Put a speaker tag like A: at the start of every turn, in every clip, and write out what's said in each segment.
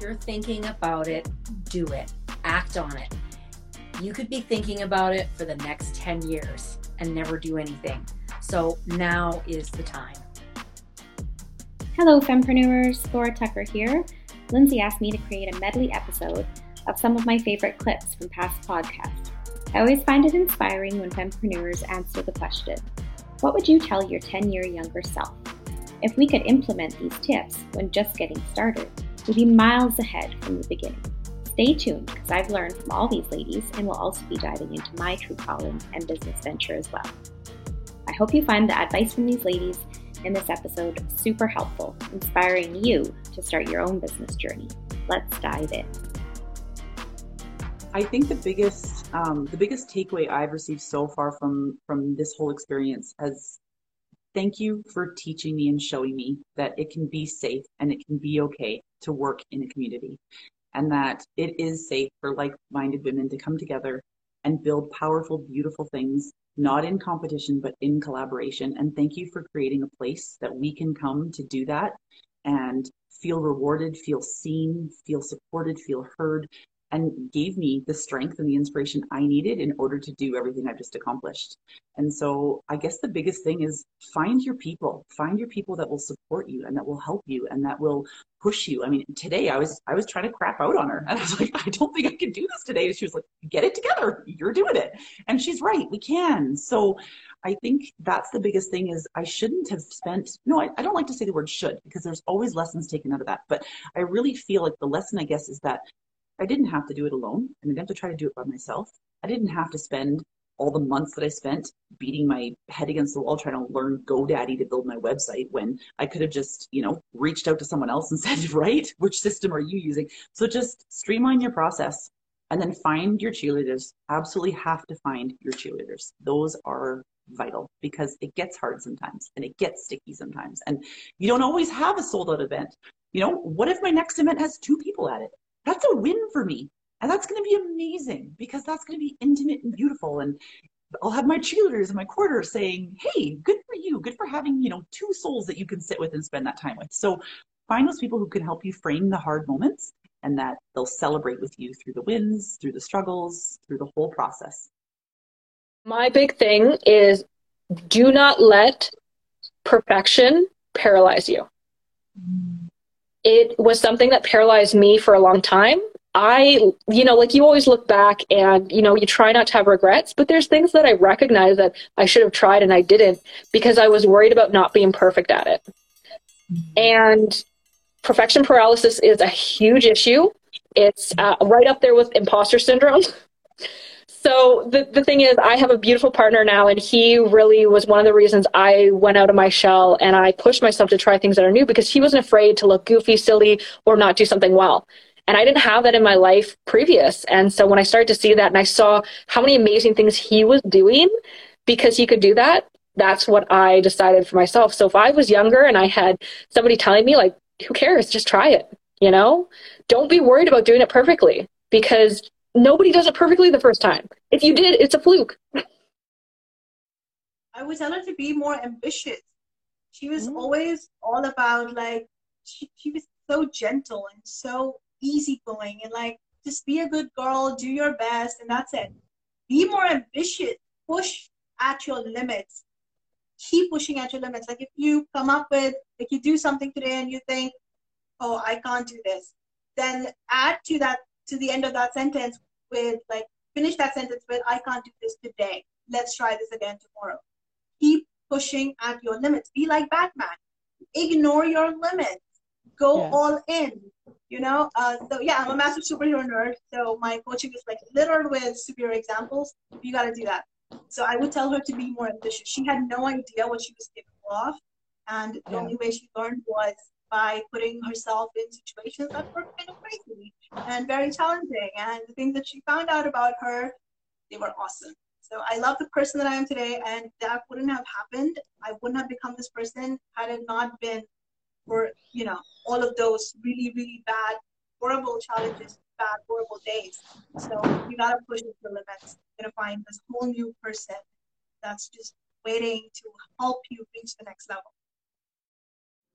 A: you're thinking about it, do it. Act on it. You could be thinking about it for the next 10 years and never do anything. So now is the time.
B: Hello, Fempreneurs. Laura Tucker here. Lyndsie asked me to create a medley episode of some of my favorite clips from past podcasts. I always find it inspiring when fempreneurs answer the question What would you tell your 10 year younger self? If we could implement these tips when just getting started, we'd be miles ahead from the beginning. Stay tuned because I've learned from all these ladies and will also be diving into my true calling and business venture as well. I hope you find the advice from these ladies in this episode super helpful, inspiring you to start your own business journey. Let's dive in.
C: I think the biggest um, the biggest takeaway I've received so far from from this whole experience has thank you for teaching me and showing me that it can be safe and it can be okay to work in a community and that it is safe for like-minded women to come together and build powerful beautiful things not in competition but in collaboration. And thank you for creating a place that we can come to do that and feel rewarded feel seen feel supported feel heard and gave me the strength and the inspiration I needed in order to do everything I've just accomplished. And so I guess the biggest thing is find your people, find your people that will support you and that will help you and that will push you. I mean, today I was, I was trying to crap out on her and I was like, I don't think I can do this today. And she was like, get it together. You're doing it. And she's right. We can. So I think that's the biggest thing is I shouldn't have spent, no, I, I don't like to say the word should because there's always lessons taken out of that. But I really feel like the lesson, I guess, is that I didn't have to do it alone. I didn't have to try to do it by myself. I didn't have to spend all the months that I spent beating my head against the wall trying to learn GoDaddy to build my website when I could have just, you know, reached out to someone else and said, right, which system are you using? So just streamline your process and then find your cheerleaders. Absolutely have to find your cheerleaders. Those are vital because it gets hard sometimes and it gets sticky sometimes. And you don't always have a sold out event. You know, what if my next event has two people at it? That's a win for me. And that's going to be amazing because that's going to be intimate and beautiful. And I'll have my cheerleaders and my quarter saying, Hey, good for you. Good for having, you know, two souls that you can sit with and spend that time with. So find those people who can help you frame the hard moments and that they'll celebrate with you through the wins, through the struggles, through the whole process.
D: My big thing is do not let perfection paralyze you. Mm. It was something that paralyzed me for a long time. I, you know, like you always look back and, you know, you try not to have regrets, but there's things that I recognize that I should have tried and I didn't because I was worried about not being perfect at it. And perfection paralysis is a huge issue. It's uh, right up there with imposter syndrome. So the, the thing is, I have a beautiful partner now, and he really was one of the reasons I went out of my shell and I pushed myself to try things that are new because he wasn't afraid to look goofy, silly, or not do something well. And I didn't have that in my life previous. And so when I started to see that and I saw how many amazing things he was doing because he could do that, that's what I decided for myself. So if I was younger and I had somebody telling me, like, who cares? Just try it, you know? Don't be worried about doing it perfectly because nobody does it perfectly the first time. If you did, it's a fluke.
E: I would tell her to be more ambitious. She was mm. always all about like she, she was so gentle and so easygoing and like just be a good girl, do your best, and that's it. Be more ambitious. Push at your limits. Keep pushing at your limits. Like if you come up with like you do something today and you think, oh, I can't do this, then add to that to the end of that sentence with like finish that sentence with I can't do this today. Let's try this again tomorrow. Keep pushing at your limits. Be like Batman. Ignore your limits. Go yeah. all in. You know. Uh, so yeah, I'm a massive superhero nerd. So my coaching is like littered with superhero examples. You got to do that. So I would tell her to be more ambitious. She had no idea what she was capable of, and the yeah. only way she learned was by putting herself in situations that were kind of crazy and very challenging. And the things that she found out about her, they were awesome. So I love the person that I am today, and that wouldn't have happened. I wouldn't have become this person had it not been for you know all of those really really bad, horrible challenges, bad horrible days. So you gotta push it to the limits. You're gonna find this whole new person that's just waiting to help you reach the next level.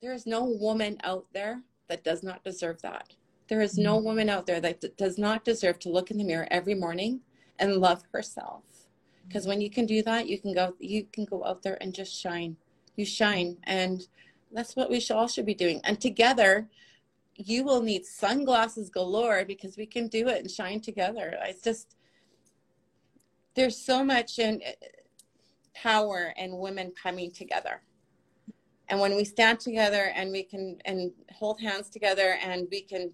F: There is no woman out there that does not deserve that. There is no mm. woman out there that d- does not deserve to look in the mirror every morning and love herself. Because when you can do that, you can go you can go out there and just shine. You shine, and that's what we should, all should be doing. And together, you will need sunglasses galore because we can do it and shine together. It's just there's so much in eh, power in women coming together and when we stand together and we can and hold hands together and we can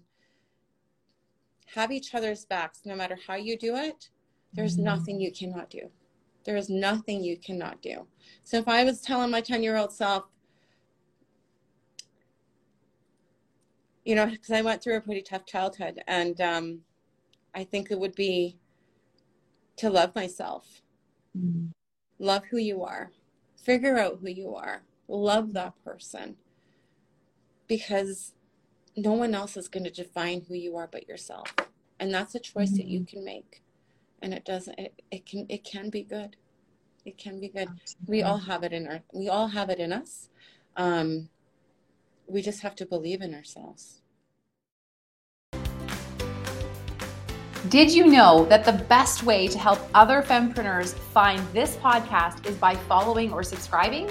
F: have each other's backs no matter how you do it there's
C: Mm-hmm.
F: nothing you cannot do. There is nothing you cannot do. So if i was telling my 10 year old self you know because i went through a pretty tough childhood and um, i think it would be to love myself.
C: Mm-hmm.
F: love who you are. Figure out who you are love that person because no one else is going to define who you are but yourself. And that's a choice that you can make. And it doesn't it, it can it can be good. It can be good. We all have it in our we all have it in us. Um we just have to believe in ourselves.
G: Did you know that the best way to help other fempreneurs find this podcast is by following or subscribing?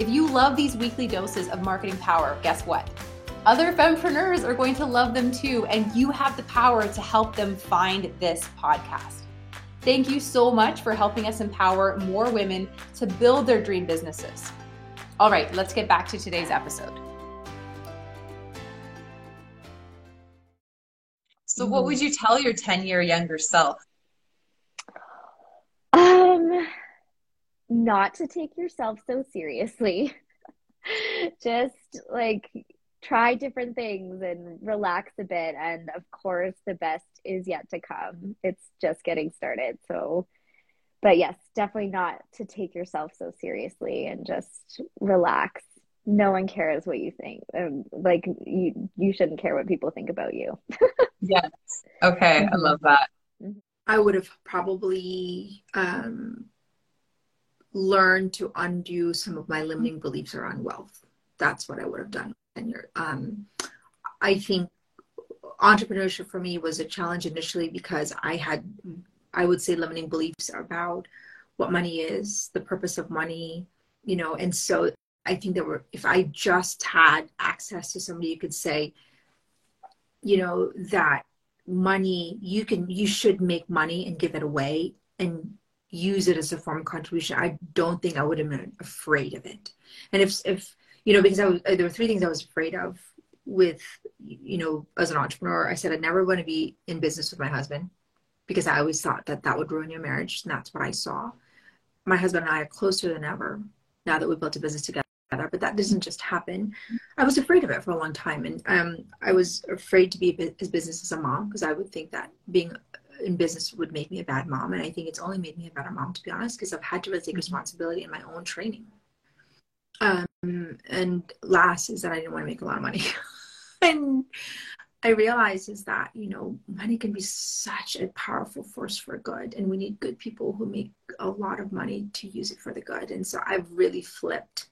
G: If you love these weekly doses of marketing power, guess what? Other fempreneurs are going to love them too, and you have the power to help them find this podcast. Thank you so much for helping us empower more women to build their dream businesses. All right, let's get back to today's episode.
H: So, what would you tell your 10 year younger self?
B: Um, not to take yourself so seriously. Just like try different things and relax a bit. And of course, the best is yet to come. It's just getting started. So, but yes, definitely not to take yourself so seriously and just relax. No one cares what you think. Um, like you, you shouldn't care what people think about you.
H: Yes. Okay. I love that.
I: I would have probably um, learned to undo some of my limiting beliefs around wealth. That's what I would have done. And um, I think entrepreneurship for me was a challenge initially because I had, I would say, limiting beliefs about what money is, the purpose of money, you know, and so I think that were if I just had access to somebody who could say, you know, that money you can you should make money and give it away and use it as a form of contribution i don't think i would have been afraid of it. And if if you know because i was there were three things i was afraid of with you know as an entrepreneur. I said i never want to be in business with my husband because i always thought that that would ruin your marriage. And that's what i saw. My husband and i are closer than ever now that we built a business together but that doesn't just happen. I was afraid of it for a long time. And um, i was afraid to be as business as a mom because i would think that being in business would make me a bad mom and i think it's only made me a better mom to be honest because i've had to really take responsibility in my own training. Um, and last is that i didn't want to make a lot of money. And i realized is that you know money can be such a powerful force for good and we need good people who make a lot of money to use it for the good. And so i've really flipped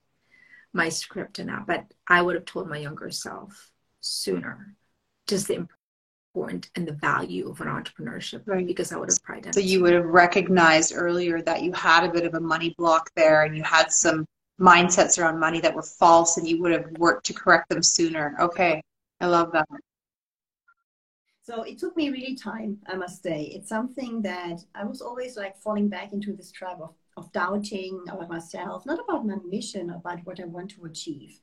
I: my script in that but i would have told my younger self sooner just the important and the value of an entrepreneurship
J: Right.
I: because i would have pride in
J: So
I: it.
J: you would have recognized earlier that you had a bit of a money block there and you had some mindsets around money that were false and you would have worked to correct them sooner. Okay. I love that.
K: So it took me really time, I must say. It's something that I was always like falling back into this trap of, of doubting about myself, not about my mission, about what I want to achieve.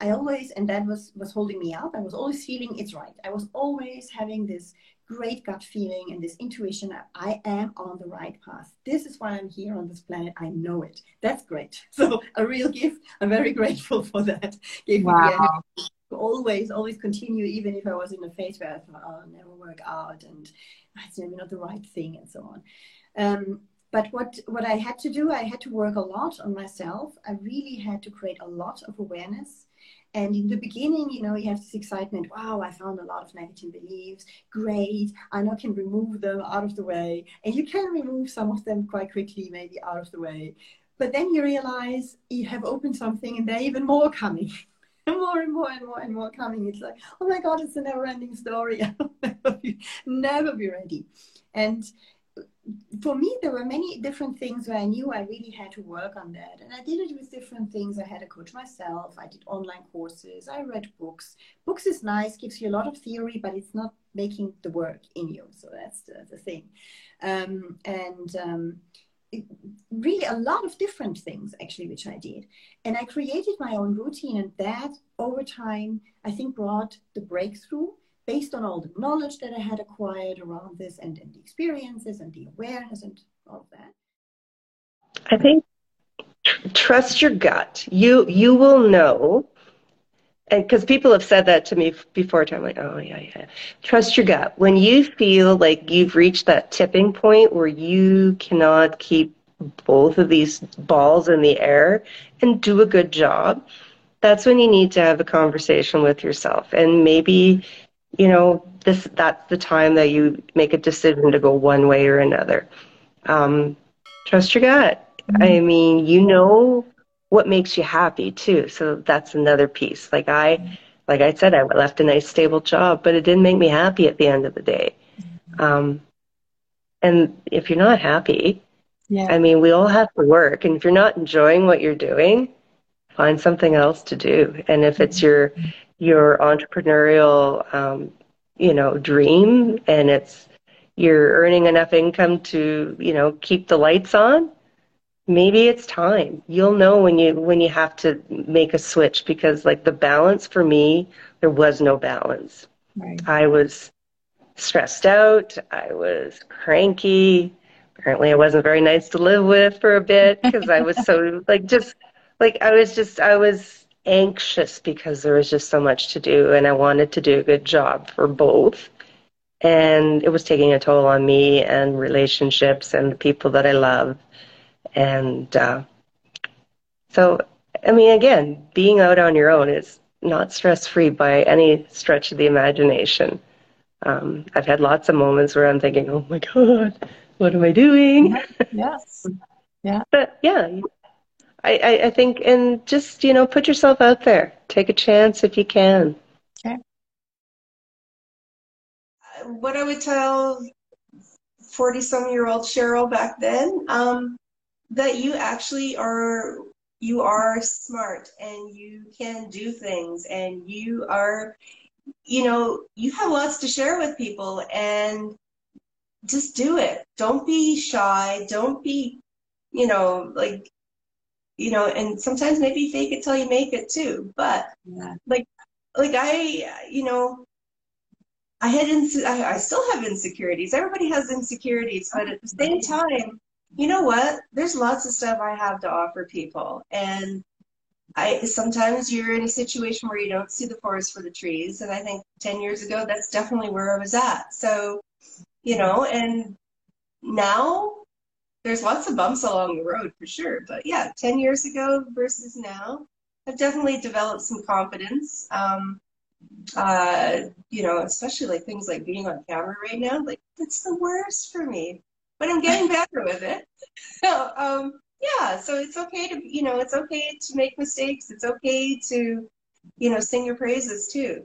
K: I always, and that was was holding me up. I was always feeling it's right. I was always having this great gut feeling and this intuition that I am on the right path. This is why I'm here on this planet. I know it. That's great. So a real gift. I'm very grateful for that. Gave me
J: Wow.
K: always, always continue, even if I was in a phase where I thought, oh, I'll never work out and it's maybe not the right thing and so on. Um, but what, what I had to do, I had to work a lot on myself. I really had to create a lot of awareness. And in the beginning, you know, you have this excitement. Wow, I found a lot of negative beliefs. Great. I now can remove them out of the way. And you can remove some of them quite quickly, maybe out of the way. But then you realize you have opened something and there are even more coming. and more and more and more and more coming. It's like, oh my God, it's a never ending story. I'll never be, never be ready. And for me, there were many different things where I knew I really had to work on that. And I did it with different things. I had a coach myself. I did online courses. I read books. Books is nice, gives you a lot of theory, but it's not making the work in you. So that's the, the thing. Um, and um, it, really a lot of different things actually, which I did. And I created my own routine. And that over time, I think brought the breakthrough based on all the knowledge that I had acquired around this and, and the experiences and the awareness and all that.
L: I think tr- trust your gut. You you will know, and because people have said that to me before, I'm like, oh yeah, yeah. Trust your gut. When you feel like you've reached that tipping point where you cannot keep both of these balls in the air and do a good job, that's when you need to have a conversation with yourself and maybe you know, this that's the time that you make a decision to go one way or another. Um, trust your gut. Mm-hmm. I mean, you know what makes you happy too. So that's another piece. Like I, like I said, I left a nice stable job, but it didn't make me happy at the end of the day. Mm-hmm. Um, and if you're not happy, yeah. I mean, we all have to work, and if you're not enjoying what you're doing, find something else to do. And if it's your your entrepreneurial, um, you know, dream and it's you're earning enough income to, you know, keep the lights on, maybe it's time. You'll know when you when you have to make a switch because like the balance for me, there was no balance. Right. I was stressed out, I was cranky. Apparently I wasn't very nice to live with for a bit because I was so like just like I was just I was anxious because there was just so much to do and I wanted to do a good job for both. And it was taking a toll on me and relationships and the people that I love. And uh, so, I mean, again, being out on your own is not stress free by any stretch of the imagination. Um, I've had lots of moments where I'm thinking, oh my God, what am I doing?
F: Yes. Yeah.
L: but yeah, I, I, I think, and just, you know, put yourself out there. Take a chance if you can.
F: Okay.
M: What I would tell 40 some year old Cheryl back then, um, that you actually are you are smart and you can do things and you are you know you have lots to share with people and just do it don't be shy don't be you know like you know, and sometimes maybe fake it till you make it too. But yeah. like, like I, you know, I had, ins- I, I still have insecurities. Everybody has insecurities, but at the same mm-hmm. time, you know what? There's lots of stuff I have to offer people, and I sometimes you're in a situation where you don't see the forest for the trees, and I think ten years ago that's definitely where I was at. So, you know, and now there's lots of bumps along the road for sure. But yeah, 10 years ago versus now, I've definitely developed some confidence. Um, uh, you know, especially like things like being on camera right now, like it's the worst for me, but I'm getting better with it. So, um, yeah, so it's okay to, you know, it's okay to make mistakes. It's okay to, you know, sing your praises too.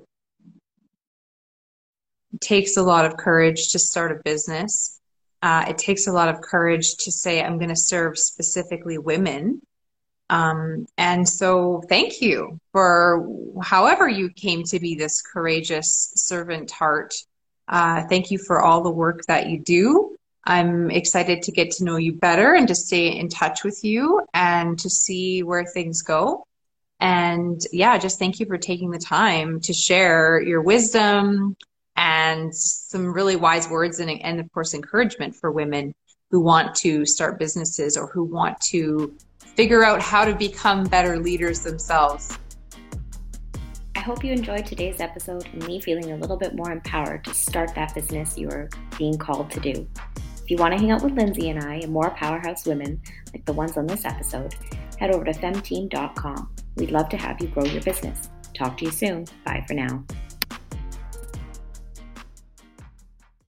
J: It takes a lot of courage to start a business uh, it takes a lot of courage to say, I'm going to serve specifically women. Um, and so, thank you for however you came to be this courageous servant heart. Uh, thank you for all the work that you do. I'm excited to get to know you better and to stay in touch with you and to see where things go. And yeah, just thank you for taking the time to share your wisdom, and some really wise words and, and of course encouragement for women who want to start businesses or who want to figure out how to become better leaders themselves.
B: I hope you enjoyed today's episode and me feeling a little bit more empowered to start that business you are being called to do. If you want to hang out with Lyndsie and I and more powerhouse women like the ones on this episode, head over to femteam.com. We'd love to have you grow your business. Talk to you soon. Bye for now.